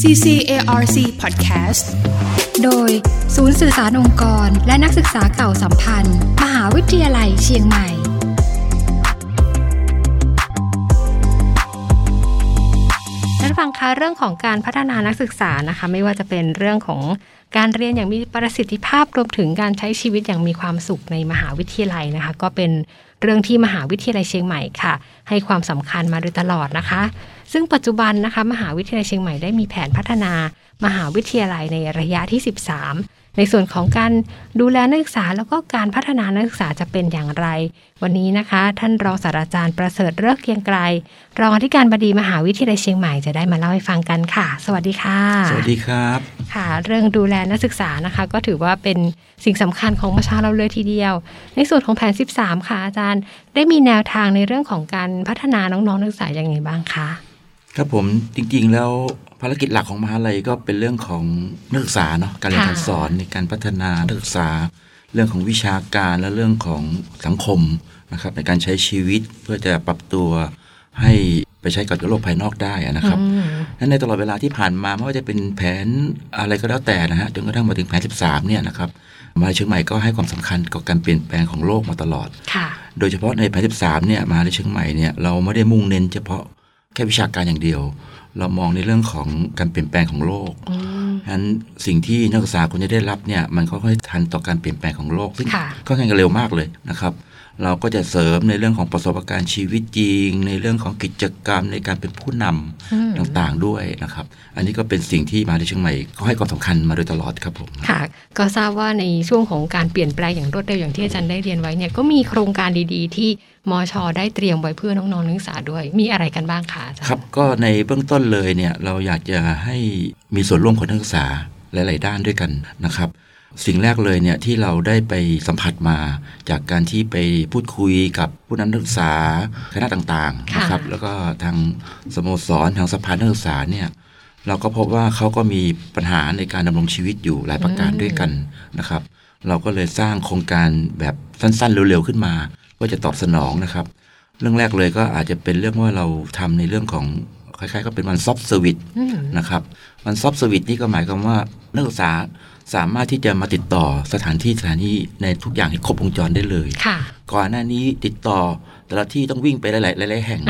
CCARC Podcast โดยศูนย์สื่อสารองค์กร และนักศึกษาเก่าสัมพันธ์ มหาวิทยาลัยเชียงใหม่ท่านฟังคะเรื่องของการพัฒนานักศึกษานะคะ ไม่ว่าจะเป็นเรื่องของการเรียนอย่างมีประสิทธิภาพรวมถึงการใช้ชีวิตอย่างมีความสุขในมหาวิทยาลัยนะคะ ก็เป็นเรื่องที่มหาวิทยาลัยเชียงใหม่ค่ะ ให้ความสำคัญมาโดยตลอดนะคะ ซึ่งปัจจุบันนะคะมหาวิทยาลัยเชียงใหม่ได้มีแผนพัฒนามหาวิทยาลัยในระยะที่ 13 ในส่วนของการดูแลนักศึกษาแล้วก็การพัฒนานักศึกษาจะเป็นอย่างไร วันนี้นะคะ ท่านรองศาสตราจารย์ประเสริฐเลิกเกรียงไกรรองอธิการบดีมหาวิทยาลัยเชียงใหม่จะได้มาเล่าให้ฟังกันค่ะ สวัสดีค่ะ สวัสดีครับค่ะ เรื่องดูแลนักศึกษานะคะ ก็ถือว่าเป็นสิ่งสำคัญของประชาเราเลยทีเดียว ในส่วนของแผน 13 ค่ะอาจารย์ ได้มีแนวทางในเรื่องของการพัฒนาน้องๆนักศึกษาอย่างไรบ้างคะ ครับผมจริงๆแล้วภารกิจหลักของมหาลัยก็เป็นเรื่องของนักศึกษาเนาะการเรียนการสอนในการพัฒนานักศึกษา เรื่องของวิชาการและเรื่องของสังคมนะครับในการใช้ชีวิตเพื่อจะปรับตัวให้ไปใช้กับโลกภายนอกได้นะครับนั้นในตลอดเวลาที่ผ่านมาไม่ว่าจะเป็นแผนอะไรก็แล้วแต่นะฮะจนกระทั่งมาถึงแผน 13 เนี่ยนะครับมหาลัยเชียงใหม่ก็ให้ความสำคัญกับการเปลี่ยนแปลงของโลกมาตลอดค่ะโดยเฉพาะในแผน 13 เนี่ยมหาลัยเชียงใหม่เนี่ยเราไม่ได้มุ่งเน้นเฉพาะแค่วิชาการอย่างเดียว เรามองในเรื่องของการเปลี่ยนแปลงของโลกฉะนั้นสิ่งที่นักศึกษาควรจะได้รับเนี่ยมันค่อยๆทันต่อการเปลี่ยนแปลงของโลกซึ่งค่ะค่อนข้างจะเร็วมากเลยนะครับ เราก็จะเสริมในเรื่องของประสบการณ์ชีวิตจริง ในเรื่องของกิจกรรมในการเป็นผู้นำต่างๆด้วยนะครับ อันนี้ก็เป็นสิ่งที่มหาวิทยาลัยเชียงใหม่เขาให้ความสำคัญมาโดยตลอดครับผมค่ะ ก็ทราบว่าในช่วงของการเปลี่ยนแปลงอย่างรวดเร็วอย่างที่อาจารย์ได้เรียนไว้เนี่ยก็มีโครงการดีๆ ที่มชได้เตรียมไว้เพื่อน้องๆนักศึกษาด้วยมีอะไรกันบ้างคะอาจารย์ครับก็ในเบื้องต้นเลยเนี่ยเราอยากจะให้มีส่วนร่วมของนักศึกษาหลาย ๆ ด้านด้วยกันนะครับ สิ่งแรกเลยเนี่ยที่เราได้ไปสัมผัสมา จากการที่ไปพูดคุยกับผู้นำนักศึกษาคณะต่างๆนะครับแล้วก็ทางสโมสรทางสภานักศึกษาเนี่ยเราก็พบว่าเขาก็มีปัญหาในการดำรงชีวิตอยู่หลายประการด้วยกันนะครับ เราก็เลยสร้างโครงการแบบสั้นๆ เร็วๆขึ้นมาเพื่อจะตอบสนองนะครับ เรื่องแรกเลยก็อาจจะเป็นเรื่องว่าเราทำในเรื่องของคล้ายๆ ก็เป็น one stop service นะครับ one stop service นี่ก็หมายความว่านักศึกษา สามารถที่จะมาติดต่อสถานที่สถานที่ในทุกอย่างให้ครบวงจรได้เลยค่ะก่อนหน้านี้ติดต่อแต่ละที่ต้องวิ่งไปหลายๆหลายๆแห่ง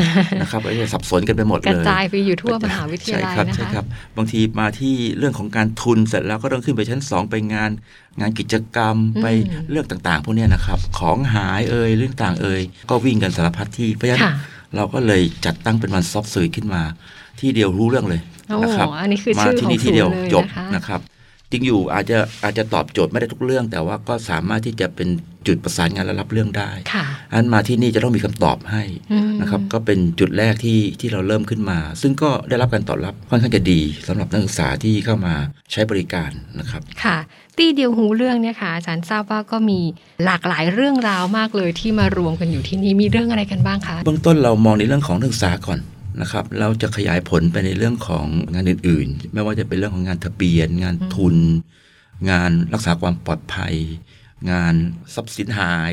นะครับแล้วจะสับสนกันไปหมดกเลยระจายไปอยู่ทั่วมหาวิทยาลัยใช่ครับนะใช่คะครับบางทีมาที่เรื่องของการทุนเสร็จแล้วก็ต้องขึ้นไปชั้นสองไปงาน งานกิจกรรมไปเรื่องต่างๆ พวกเนี้ยนะครับ ของหายเอ่ยเรื่องต่างเอ่ยก็วิ่งกันสารพัดที่เพราะฉะนั้นค่ะเราก็เลยจัดตั้งเป็นวันซอฟต์สื่อขึ้นมา ที่เดียวรู้เรื่องเลยโอ้นะครับอันนี้คือมาชื่อที่ของนี่ศูที่นเดียวย์เลยจบนะคะนะครับ จริงอยู่อาจจะอาจจะตอบโจทย์ไม่ได้ทุกเรื่อง แต่ว่าก็สามารถที่จะเป็นจุดประสานงานและรับเรื่องได้ค่ะอันมาที่นี่จะต้องมีคำตอบให้อืมนะครับ ก็เป็นจุดแรกที่ที่เราเริ่มขึ้นมา ซึ่งก็ได้รับการตอบรับค่อนข้างจะดีสำหรับนักศึกษาที่เข้ามาใช้บริการนะครับค่ะตีเดียวหูเรื่องเนี่ยค่ะอาจารย์ทราบว่าก็มีหลากหลายเรื่องราวมากเลยที่มารวมกันอยู่ที่นี่มีเรื่องอะไรกันบ้างคะเบื้องต้นเรามองในเรื่องของนักศึกษาก่อน นะครับเราจะขยายผลไปในเรื่องของงานอื่น ๆ ไม่ว่าจะเป็นเรื่องของงานทะเบียน งานทุน งานรักษาความปลอดภัย งานทรัพย์สินหาย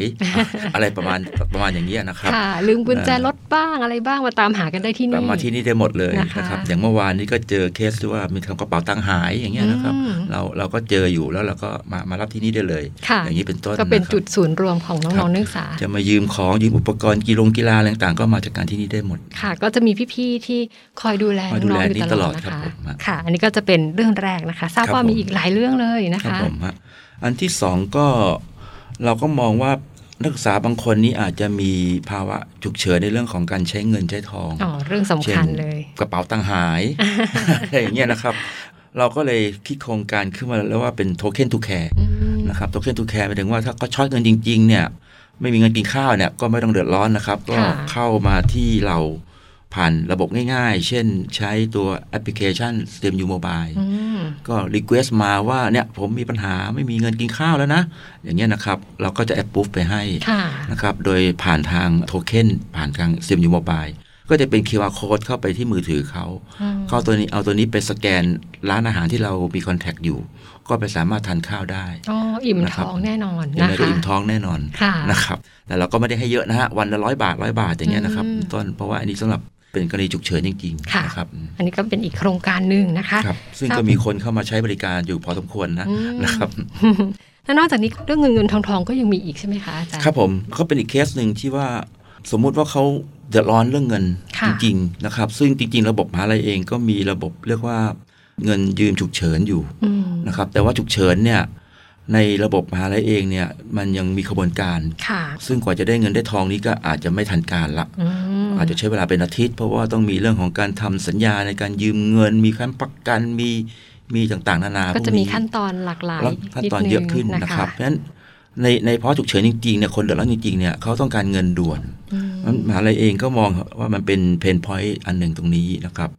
อะไรประมาณประมาณอย่างเงี้ยนะครับค่ะลืมกุญแจรถบ้างอะไรบ้างมาตามหากันได้ที่กลันี่บมาที่นี่ได้หมดเลยนะคะนะครับ อย่างเมื่อวานนี้ก็เจอเคสที่ว่ามีกระเป๋าตังค์หายอย่างเงี้ยนะครับอืมเราเราก็เจออยู่แล้วเราก็มามารับที่นี่ได้เลยค่ะอย่างนี้เป็นต้นก็เป็นนะครับจุดศูนย์รวมของครัน้องบๆนักศึกษา จะมายืมของยืมอุปกรณ์กีฬงกีฬาอะไรต่างๆก็มาจากการที่นี่ได้หมด ค่ะ ก็จะมีพี่ๆที่คอยดูแลคอยดูน้องแลๆอยู่นี่ตตลลออดดนะครัคะบผมฮะค่ะ อันนี้ก็จะเป็นเรื่องแรกนะคะ ทราบครับว่ามีผมอีกหลายเรื่องเลยนะครับคะผมฮะ อันที่สองก็เราก็มองว่านักศึกษาบางคนนี้อาจจะมีภาวะฉุกเฉินในเรื่องของการใช้เงินใช้ทองอ๋อเรื่องสำคัญเลย กระเป๋าตังค์หายอะไรอย่างเงี้ยนะครับ เราก็เลยคิดโครงการขึ้นมาแล้วว่าเป็น token to care อืมนะครับ token to care หมายถึงว่าถ้าเขา short เงินจริง ๆ เนี่ย ไม่มีเงินกินข้าวเนี่ยก็ไม่ต้องเดือดร้อนนะครับ ก็ค่ะเข้ามาที่เรา ผ่านระบบง่ายๆ เช่นใช้ตัวแอปพลิเคชัน STEM U Mobile อืมก็รีเควสต์มาว่าเนี่ยผมมีปัญหาไม่มีเงินกินข้าวแล้วนะ อย่างเงี้ยนะครับ เราก็จะแอปปุ๊บไปให้ค่ะนะครับ โดยผ่านทางโทเค็นผ่านทาง STEM U Mobile ก็จะเป็น QR code เข้าไปที่มือถือเขาอืมก็เอาตัวนี้เอาตัวนี้ไปสแกนร้านอาหารที่เรามี contact อยู่ ก็ไปสามารถทานข้าวได้ อ๋อ อิ่มนะครัท้บองแน่นอนยังนะไงก็คะอิ่มท้องแน่นอนค่ะนะครับ แต่เราก็ไม่ได้ให้เยอะนะฮะ วันละร้อยบาทร้อยบาทอย่างเงี้ยนะครับอืมต้น เพราะว่าอันนี้สำหรับ เป็นกรณีฉุกเฉินจริงค่ะๆนะครับอันนี้ก็เป็นอีกโครงการหนึ่งนะคะครับซึ่งครับก็มีคนเข้ามาใช้บริการอยู่พอสมควรนะอืมนะครับแล้วนอกจากนี้เรื่องเงินเงินทองทองก็ยังมีอีกใช่ไหมคะอาจารย์ครับผมก็เป็นอีกเคสหนึ่งที่ว่าสมมุติว่าเขาเดือดร้อนเรื่องเงินค่ะจริงๆนะครับ ซึ่งจริง ๆ ระบบมหาลัยเองก็มีระบบเรียกว่าเงินยืมฉุกเฉินอยู่อืมนะครับ แต่ว่าฉุกเฉินเนี่ย ในระบบมหาลัยเองเนี่ยมันยังมีขบวนการค่ะซึ่งกว่าจะได้เงินได้ทองนี้ก็อาจจะไม่ทันการละอืมอาจจะใช้เวลาเป็นอาทิตย์ เพราะว่าต้องมีเรื่องของการทำสัญญาในการยืมเงิน มีขั้นประกันมีมีต่างๆ นานาก็จะพวมีนี้ขั้นตอนหลากหลายแล้วขั้นตอนดงเยอะขึ้นนะครับเพราะฉะนั้นในในเพราะฉุกเฉินจริงๆเนี่ยคนเดือดร้อนจริงๆเนี่ยเขาต้องการเงินด่วนอืมนั้นมหาลัยเองก็มองว่ามันเป็น pain point อันหนึ่งตรงนี้นะครับ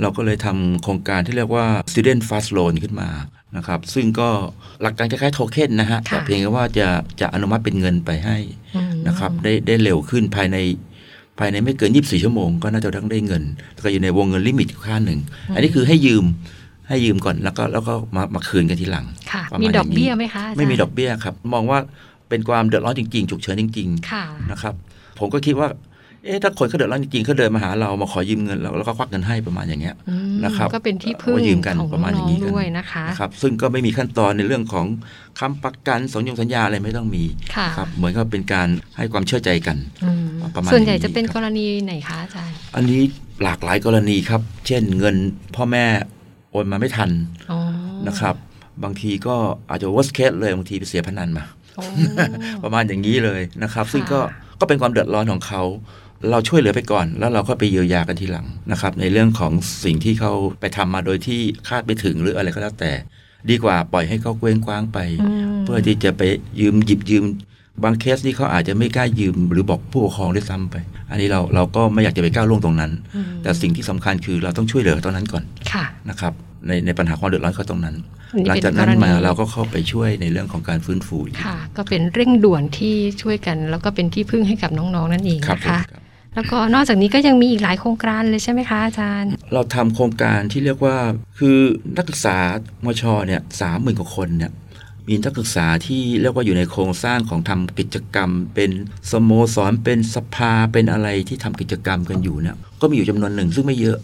เราก็เลยทำโครงการที่เรียกว่า student fast loan ขึ้นมา นะครับ ซึ่งก็หลักการคล้ายๆโทเค็นนะฮะค่ะแต่เพียงแค่ว่าจะจะอนุมัติเป็นเงินไปให้อืมนะครับ ได้ได้เร็วขึ้นภายในภายในไม่เกิน 24 ชั่วโมงก็น่าจะต้องได้เงินแล้วก็อยู่ในวงเงิน limit อยู่ค่าหนึ่ง อันนี้คือให้ยืมให้ยืมก่อนแล้วก็แล้วก็มามาคืนกันทีหลังค่ะประมาณมีดอกเบี้ยอย่างนี้ไหมคะอาจารย์ไม่มีดอกเบี้ยครับ มองว่าเป็นความเดือดร้อนจริงๆฉุกเฉินจริงๆค่ะนะครับผมก็คิดว่าเอ๊ะถ้าคนเขาเดือดร้อนจริงๆเขาเดินมาหาเรามาขอยืมเงินเราแล้วก็ควักเงินให้ประมาณอย่างเงี้ยอืม นะครับก็เป็นที่พึ่งว่ายืมกันของประมาณอน้ย่าองงนี้กันๆด้วยนะคะนะครับซึ่งก็ไม่มีขั้นตอนในเรื่องของคำประกันสัญญงสัญญาอะไรไม่ต้องมีค่ะครับเหมือนกับเป็นการให้ความเชื่อใจกันอืมประมาณส่วนใหญ่นี้จะเป็นครับกรณีไหนคะอาจารย์อันนี้หลากหลายกรณีครับ เช่นเงินพ่อแม่โอนมาไม่ทันอ๋อนะครับบางทีก็อาจจะ worst case เลยบางทีไปเสียพนันมาโอ้ประมาณอย่างนี้เลยนะครับ ซึ่งก็ค่ะก็เป็นความเดือดร้อนของเขา เราช่วยเหลือไปก่อน แล้วเราก็ไปเยียวยากันทีหลังนะครับ ในเรื่องของสิ่งที่เขาไปทำมาโดยที่คาดไม่ถึงหรืออะไรก็แล้วแต่ ดีกว่าปล่อยให้เขาเคว้งคว้างไปอืมเพื่อที่จะไปยืมหยิบยืม บางเคสนี่เขาอาจจะไม่กล้ายืม หรือบอกผู้ปกครองด้วยซ้ำไป อันนี้เราเราก็ไม่อยากจะไปก้าวล่วงตรงนั้นอืมแต่สิ่งที่สำคัญคือเราต้องช่วยเหลือตรงนั้นก่อนค่ะนะครับในในปัญหาความเดือดร้อนเขาตรงนั้นอันนี้หลังเป็นจากนั้นกรณีมาเราก็เข้าไปช่วยในเรื่องของการฟื้นฟูอีกค่ะ ก็เป็นเร่งด่วนที่ช่วยกัน แล้วก็เป็นที่พึ่งให้กับน้องๆนั่นเองครับนะผมคะครับ แล้วก็นอกจากนี้ก็ยังมีอีกหลายโครงการเลยใช่ไหมคะอาจารย์ เราทำโครงการที่เรียกว่าคือนักศึกษามชเนี่ยสามหมื่นกว่าคนเนี่ยมีนักศึกษาที่เรียกว่าอยู่ในโครงสร้างของทำกิจกรรม เป็นสโมสรเป็นสภาเป็นอะไรที่ทำกิจกรรมกันอยู่เนี่ยก็มีอยู่จำนวนหนึ่งซึ่งไม่เยอะ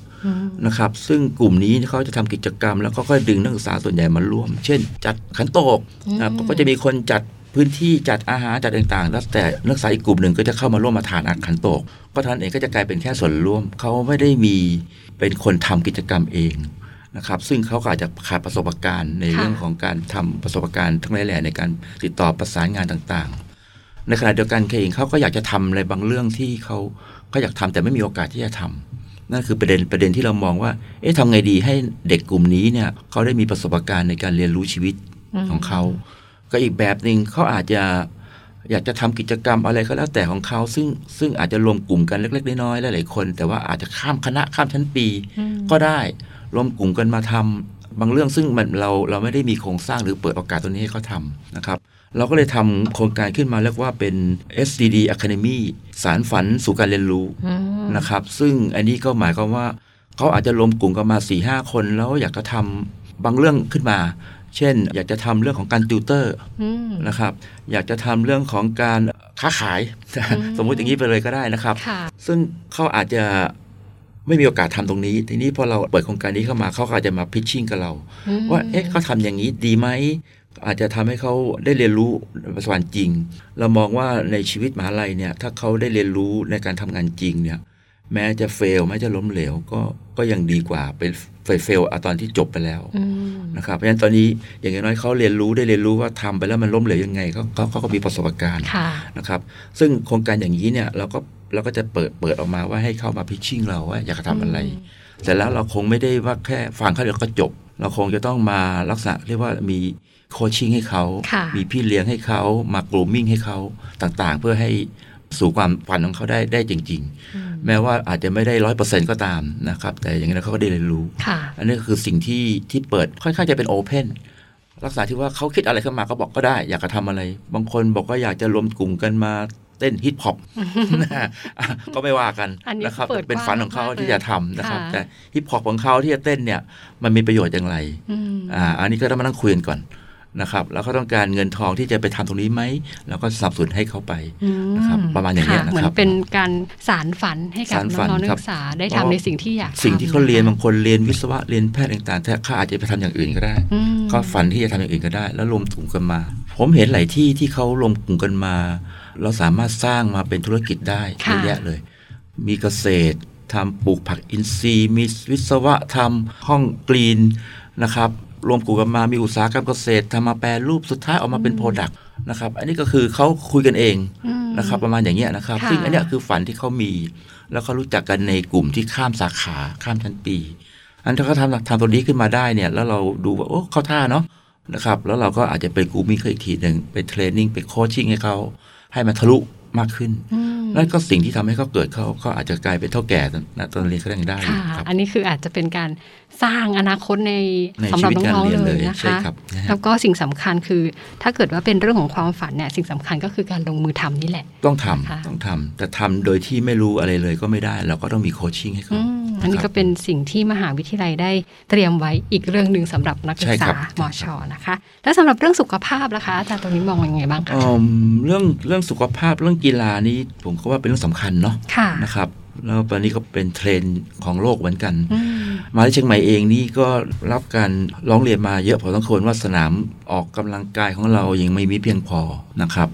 นะครับ ซึ่งกลุ่มนี้เขาจะทำกิจกรรม แล้วก็ค่อยดึงนักศึกษาส่วนใหญ่มาร่วม เช่น จัดขันโตกนะก็จะมีคนจัด พื้นที่จัดอาหารจัดต่างๆ แล้วแต่นักศึกษาอีกกลุ่มหนึ่งก็จะเข้ามาร่วมมาทานอาหารขันโตก ก็ท่านเองก็จะกลายเป็นแค่ส่วนร่วม เขาไม่ได้มีเป็นคนทำกิจกรรมเองนะครับซึ่งเขาอาจจะขาดประสบการณ์ในเรื่องของการทำประสบการณ์ทั้งหลายแหล่ในการติดต่อประสานงานต่างๆ ในขณะเดียวกันเขาเองเขาก็อยากจะทำอะไรบางเรื่องที่เขาเขาอยากทำแต่ไม่มีโอกาสที่จะทำนั่นคือประเด็นประเด็นที่เรามองว่า เอ๊ะทำไงดีให้เด็กกลุ่มนี้เนี่ยเขาได้มีประสบการณ์ในการเรียนรู้ชีวิตของเขา ก็อีกแบบหนึ่งเขาอาจจะอยากจะทำกิจกรรมอะไรก็แล้วแต่ของเขาซึ่งซึ่งอาจจะรวมกลุ่มกันเล็ก ๆ น้อยๆหลายๆคน แต่ว่าอาจจะข้ามคณะข้ามชั้นปีอืมก็ได้รวมกลุ่มกันมาทำบางเรื่องซึ่งมันเราเราไม่ได้มีโครงสร้างหรือเปิดโอกาสตัวนี้ให้เขาทำนะครับ เราก็เลยทำโครงการขึ้นมาเรียกว่าเป็น SDD Academy สารฝันสู่การเรียนรู้อืมนะครับ ซึ่งอันนี้ก็หมายความว่าเขาอาจจะรวมกลุ่มกันมา4ี่ห้าคนแล้วอยากจะทำบางเรื่องขึ้นมา เช่น อยากจะทำเรื่องของการติวเตอร์อืมนะครับอยากจะทำเรื่องของการค้าขาย สมมุติอย่างนี้ไปเลยก็ได้นะครับค่ะซึ่งเขาอาจจะไม่มีโอกาสทำตรงนี้ ทีนี้พอเราเปิดโครงการนี้เข้ามาเขาก็อาจจะมาพิชชิ่งกับเราอืมว่าเอ๊ะเขาทำอย่างนี้ดีไหมอาจจะทำให้เขาได้เรียนรู้ประสบการณ์จริง เรามองว่าในชีวิตมหาลัยเนี่ยถ้าเขาได้เรียนรู้ในการทำงานจริงเนี่ย แม้จะ fail แม้จะล้มเหลวก็ก็ยังดีกว่าเป็น fail fail ตอนที่จบไปแล้วอืมนะครับเพราะฉะนั้นตอนนี้อย่างน้อยเขาเรียนรู้ได้เรียนรู้ว่าทำไปแล้วมันล้มเหลวยังไงเขาเขาเขาก็มีประสบการณ์ค่ะนะครับ ซึ่งโครงการอย่างนี้เนี่ยเราก็เราก็จะเปิดเปิดออกมาว่าให้เข้ามา pitching เราว่าอยากจะทำอะไรเสร็จแล้วเราคงไม่ได้ว่าแค่ฟังเขาเดี๋ยวก็จบ เราคงจะต้องมาลักษณะเรียกว่ามี coaching ให้เขาค่ะมีพี่เลี้ยงให้เขามา grooming ให้เขาต่างๆ เพื่อให้สู่ความฝันของเขาได้ได้จริงอืมๆ แม้ว่าอาจจะไม่ได้ร้อยเปอร์เซ็นต์ก็ตามนะครับ แต่อย่างนั้นเขาก็ได้เรียนรู้ค่ะอันนี้ก็คือสิ่งที่ที่เปิดค่อนข้างจะเป็น open ลักษณะที่ว่าเขาคิดอะไรขึ้นมาก็บอกก็ได้ อยากจะทำอะไร บางคนบอกว่าอยากจะรวมกลุ่มกันมาเต้นฮิปฮอปก็ไม่ว่ากันอันนี้นะครับเปิดเป็นฝันของเขากว้างมากที่จะทำนะครับค่ะแต่ฮิปฮอปของเขาที่จะเต้นเนี่ยมันมีประโยชน์อย่างไรอืมอ่าอันนี้ก็ต้องมานั่งคุยกันก่อน นะครับ แล้วเขาต้องการเงินทองที่จะไปทำตรงนี้ไหมเราก็สนับสนุนให้เขาไปอืมนะครับประมาณอย่างเงี้ยค่นะครับเหมือนเป็นการสารฝันให้กับสารฝันน้องๆนักครับศึกษาได้ทำในสิ่งที่อยากทำสิ่งที่เขาเรียนนะคะบางคนเรียนวิศวะเรียนแพทย์ต่างๆแต่เขาอาจจะไปทำอย่างอื่นก็ได้อืมก็ฝันที่จะทำอย่างอื่นก็ได้ แล้วรวมกลุ่มกันมา ผมเห็นหลายที่ที่เขารวมกลุ่มกันมา เราสามารถสร้างมาเป็นธุรกิจได้เยอะแยะเลย มีเกษตรทำปลูกผักอินทรีย์ มีวิศวะทำห้อง green นะครับ รวมกลุ่มกันมามีอุตสาหกรรมเกษตรทำมาแปรรูปสุดท้ายออกมาเป็น product นะครับอันนี้ก็คือเขาคุยกันเองอืมนะครับประมาณอย่างเงี้ยนะครับค่ะซึ่งอันเนี้ยคือฝันที่เขามี แล้วเขารู้จักกันในกลุ่มที่ข้ามสาขาข้ามชั้นปี อันถ้าเขาทำทำตัวนี้ขึ้นมาได้เนี่ยแล้วเราดูว่าโอ้เข้าท่าเนาะนะครับแล้วเราก็อาจจะไป grooming เขาอีกทีหนึ่งไป training ไป coaching ให้เขาให้มันทะลุมากขึ้นอืม นั่นก็สิ่งที่ทำให้เขาเกิดเขาเขาอาจจะกลายเป็นเท่าแก่ณตอนเรียนเขายังได้อยู่ค่ะครับอันนี้คืออาจจะเป็นการสร้างอนาคตในในสำหรับชีวิตการน้องเรียนๆเลเลยยนะใช่คะครับนะฮะแล้วก็สิ่งสำคัญคือ ถ้าเกิดว่าเป็นเรื่องของความฝันเนี่ยสิ่งสำคัญก็คือการลงมือทำนี่แหละ ต้องทำค่ะต้องทำแต่ทำโดยที่ไม่รู้อะไรเลยก็ไม่ได้ เราก็ต้องมีโคชชิ่งให้เขา อืมอันนี้คก็รับเป็นสิ่งที่มหาวิทยาลัยได้เตรียมไว้อีกเรื่องหนึ่งสำหรับนักศึใช่กครัษาบมชนะคะ แล้วสำหรับเรื่องสุขภาพล่ะคะอาจารย์ตรงนี้มองยังไงบ้างคะอืมเรื่องเรื่องสุขภาพเรื่องกีฬานี้ผมก็ว่าเป็นเรื่องสำคัญเนาะค่ะนะครับแล้วตอนนี้ก็เป็นเทรนด์ของโลกเหมือนกันอืมมาที่เชียงใหม่เองนี่ก็รับการร้องเรียนมาเยอะพอสมควรว่าสนามออกกำลังกายของเรายังไม่มีเพียงพอนะครับ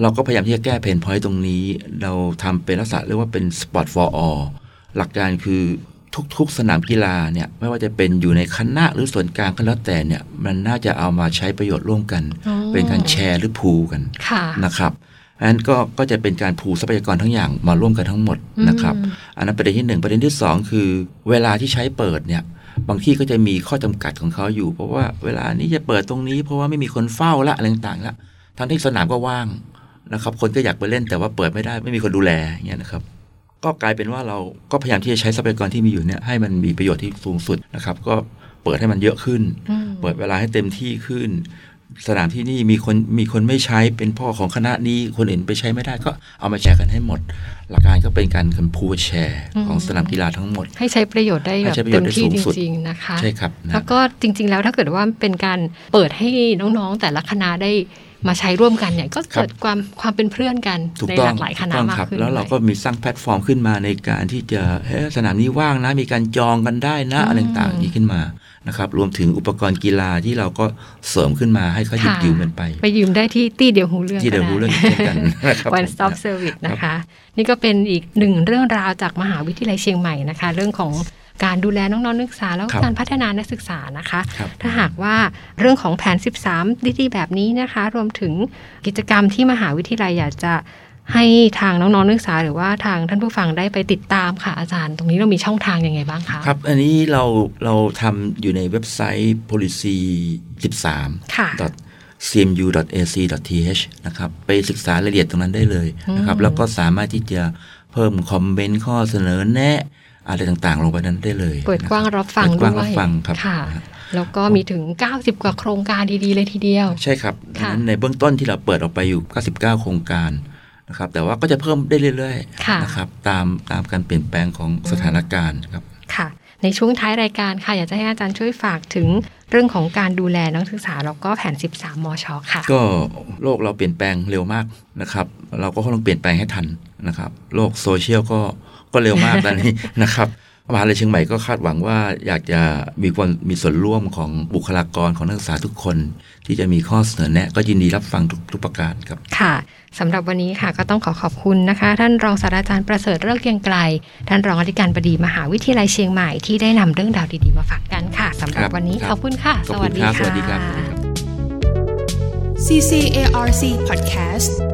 เราก็พยายามที่จะแก้เพนพอยต์ตรงนี้ เราทำเป็นลักษณะเรียกว่าเป็น Sport for All หลักการคือทุกๆ สนามกีฬาเนี่ยไม่ว่าจะเป็นอยู่ในคณะหรือส่วนกลางก็แล้วแต่เนี่ยมันน่าจะเอามาใช้ประโยชน์ร่วมกันอ๋อเป็นการแชร์หรือพูลกันค่ะนะครับอันนั้นก็ก็จะเป็นการผูทรัพยากรทั้งอย่างมาร่วมกันทั้งหมดนะครับอืมอันนั้นประเด็นที่หนึ่งประเด็นที่สองคือ เวลาที่ใช้เปิดเนี่ยบางที่ก็จะมีข้อจำกัดของเขาอยู่ เพราะว่าเวลานี้จะเปิดตรงนี้ เพราะว่าไม่มีคนเฝ้าละอะไรต่างๆละทั้งที่สนามก็ว่างนะครับ คนก็อยากไปเล่นแต่ว่าเปิดไม่ได้ไม่มีคนดูแลอย่างเงี้ยนะครับ ก็กลายเป็นว่าเราก็พยายามที่จะใช้ทรัพยากรที่มีอยู่เนี่ยให้มันมีประโยชน์ที่สูงสุดนะครับก็เปิดให้มันเยอะขึ้นอืมเปิดเวลาให้เต็มที่ขึ้น สนามที่นี่มีคนมีคนไม่ใช้เป็นพ่อของคณะนี้คนอื่นไปใช้ไม่ได้ก็เอามาแชร์กันให้หมด หลักการก็เป็นการคันพูแชร์ของสนามกีฬาทั้งหมด ให้ใช้ประโยชน์ได้แบให้บใช้ประโยเต็ชน์มได้ที่สูงจสุดริงๆนะคะใช่ครับนะแล้วก็จริง ๆ แล้วถ้าเกิดว่าเป็นการเปิดให้น้องๆ แต่ละคณะได้ มาใช้ร่วมกันเนี่ยก็เกิดความความเป็นเพื่อนกันถูกในต้อหงลากหลายคณะถูกต้องมากครับขึ้นแล้วเราด้วยก็มีสร้างแพลตฟอร์มขึ้นมาในการที่จะเอ๊ะสนามนี้ว่างนะมีการจองกันได้นะอืมอะไรต่างๆนี้ขึ้นมานะครับรวมถึงอุปกรณ์กีฬาที่เราก็เสริมขึ้นมาให้เขาหยิบค่ะยืมกันไป ไปยืมได้ที่ตี้เดียวหูเรื่องที่เดี๋ยวก็รู้เรื่องเช่นกันนะครับ One Stop Service นะคะ นี่ก็เป็นอีกหนึ่งเรื่องราวจากมหาวิทยาลัยเชียงใหม่นะคะ เรื่องของ การดูแลน้องๆนักศึกษาแล้วก็ครับการพัฒนานักศึกษานะคะครับถ้าหากว่าเรื่องของแผน 13 ดีๆแบบนี้นะคะ รวมถึงกิจกรรมที่มหาวิทยาลัยอยากจะให้ทางน้องๆนักศึกษาหรือว่าทางท่านผู้ฟังได้ไปติดตามค่ะอาจารย์ ตรงนี้เรามีช่องทางยังไงบ้างคะครับ อันนี้เราเราทำอยู่ในเว็บไซต์ policy 13ค่ะ cmu.ac.th นะครับ ไปศึกษารายละเอียดตรงนั้นได้เลยนะครับ แล้วก็สามารถที่จะเพิ่มคอมเมนต์ข้อเสนอแนะ อะไรต่างๆ ลงไปนั้นได้เลย เปิดกว้างรับฟังเปิดกด้ว้างวรัยบฟังครับค่ะ แล้วก็มีถึง 90 กว่าโครงการดีๆเลยทีเดียว ใช่ครับดังค่ะนั้นในเบื้องต้นที่เราเปิดออกไปอยู่ 99 โครงการนะครับ แต่ว่าก็จะเพิ่มได้เรื่อยค่ะๆนะครับตามตามการเปลี่ยนแปลงของสถานการณ์ครับค่ะ ในช่วงท้ายรายการค่ะ อยากจะให้อาจารย์ช่วยฝากถึงเรื่องของการดูแลนักศึกษาแล้วก็แผน 13 มชค่ะ ก็โลกเราเปลี่ยนแปลงเร็วมากนะครับ เราก็ต้องเปลี่ยนแปลงให้ทันนะครับ โลกโซเชียลก็ ก็เร็วมากตอนนี้นะครับมหาลัยเชียงใหม่ก็คาดหวังว่าอยากจะมีความมีส่วนร่วมของบุคลากรของนักศึกษาทุกคน ที่จะมีข้อเสนอแนะ ก็ยินดีรับฟังทุกทุกประการครับ ค่ะสำหรับวันนี้ค่ะก็ต้องขอขอบคุณนะคะ ท่านรองศาสตราจารย์ประเสริฐเลิกเกรียงไกล ท่านรองอธิการบดีมหาวิทยาลัยเชียงใหม่ที่ได้นำเรื่องราวดีๆมาฝากกันค่ะสำหรับครับวันนี้ครับขอบคุณค่ะขอบคุณครับสวัสดีครับ CCARC Podcast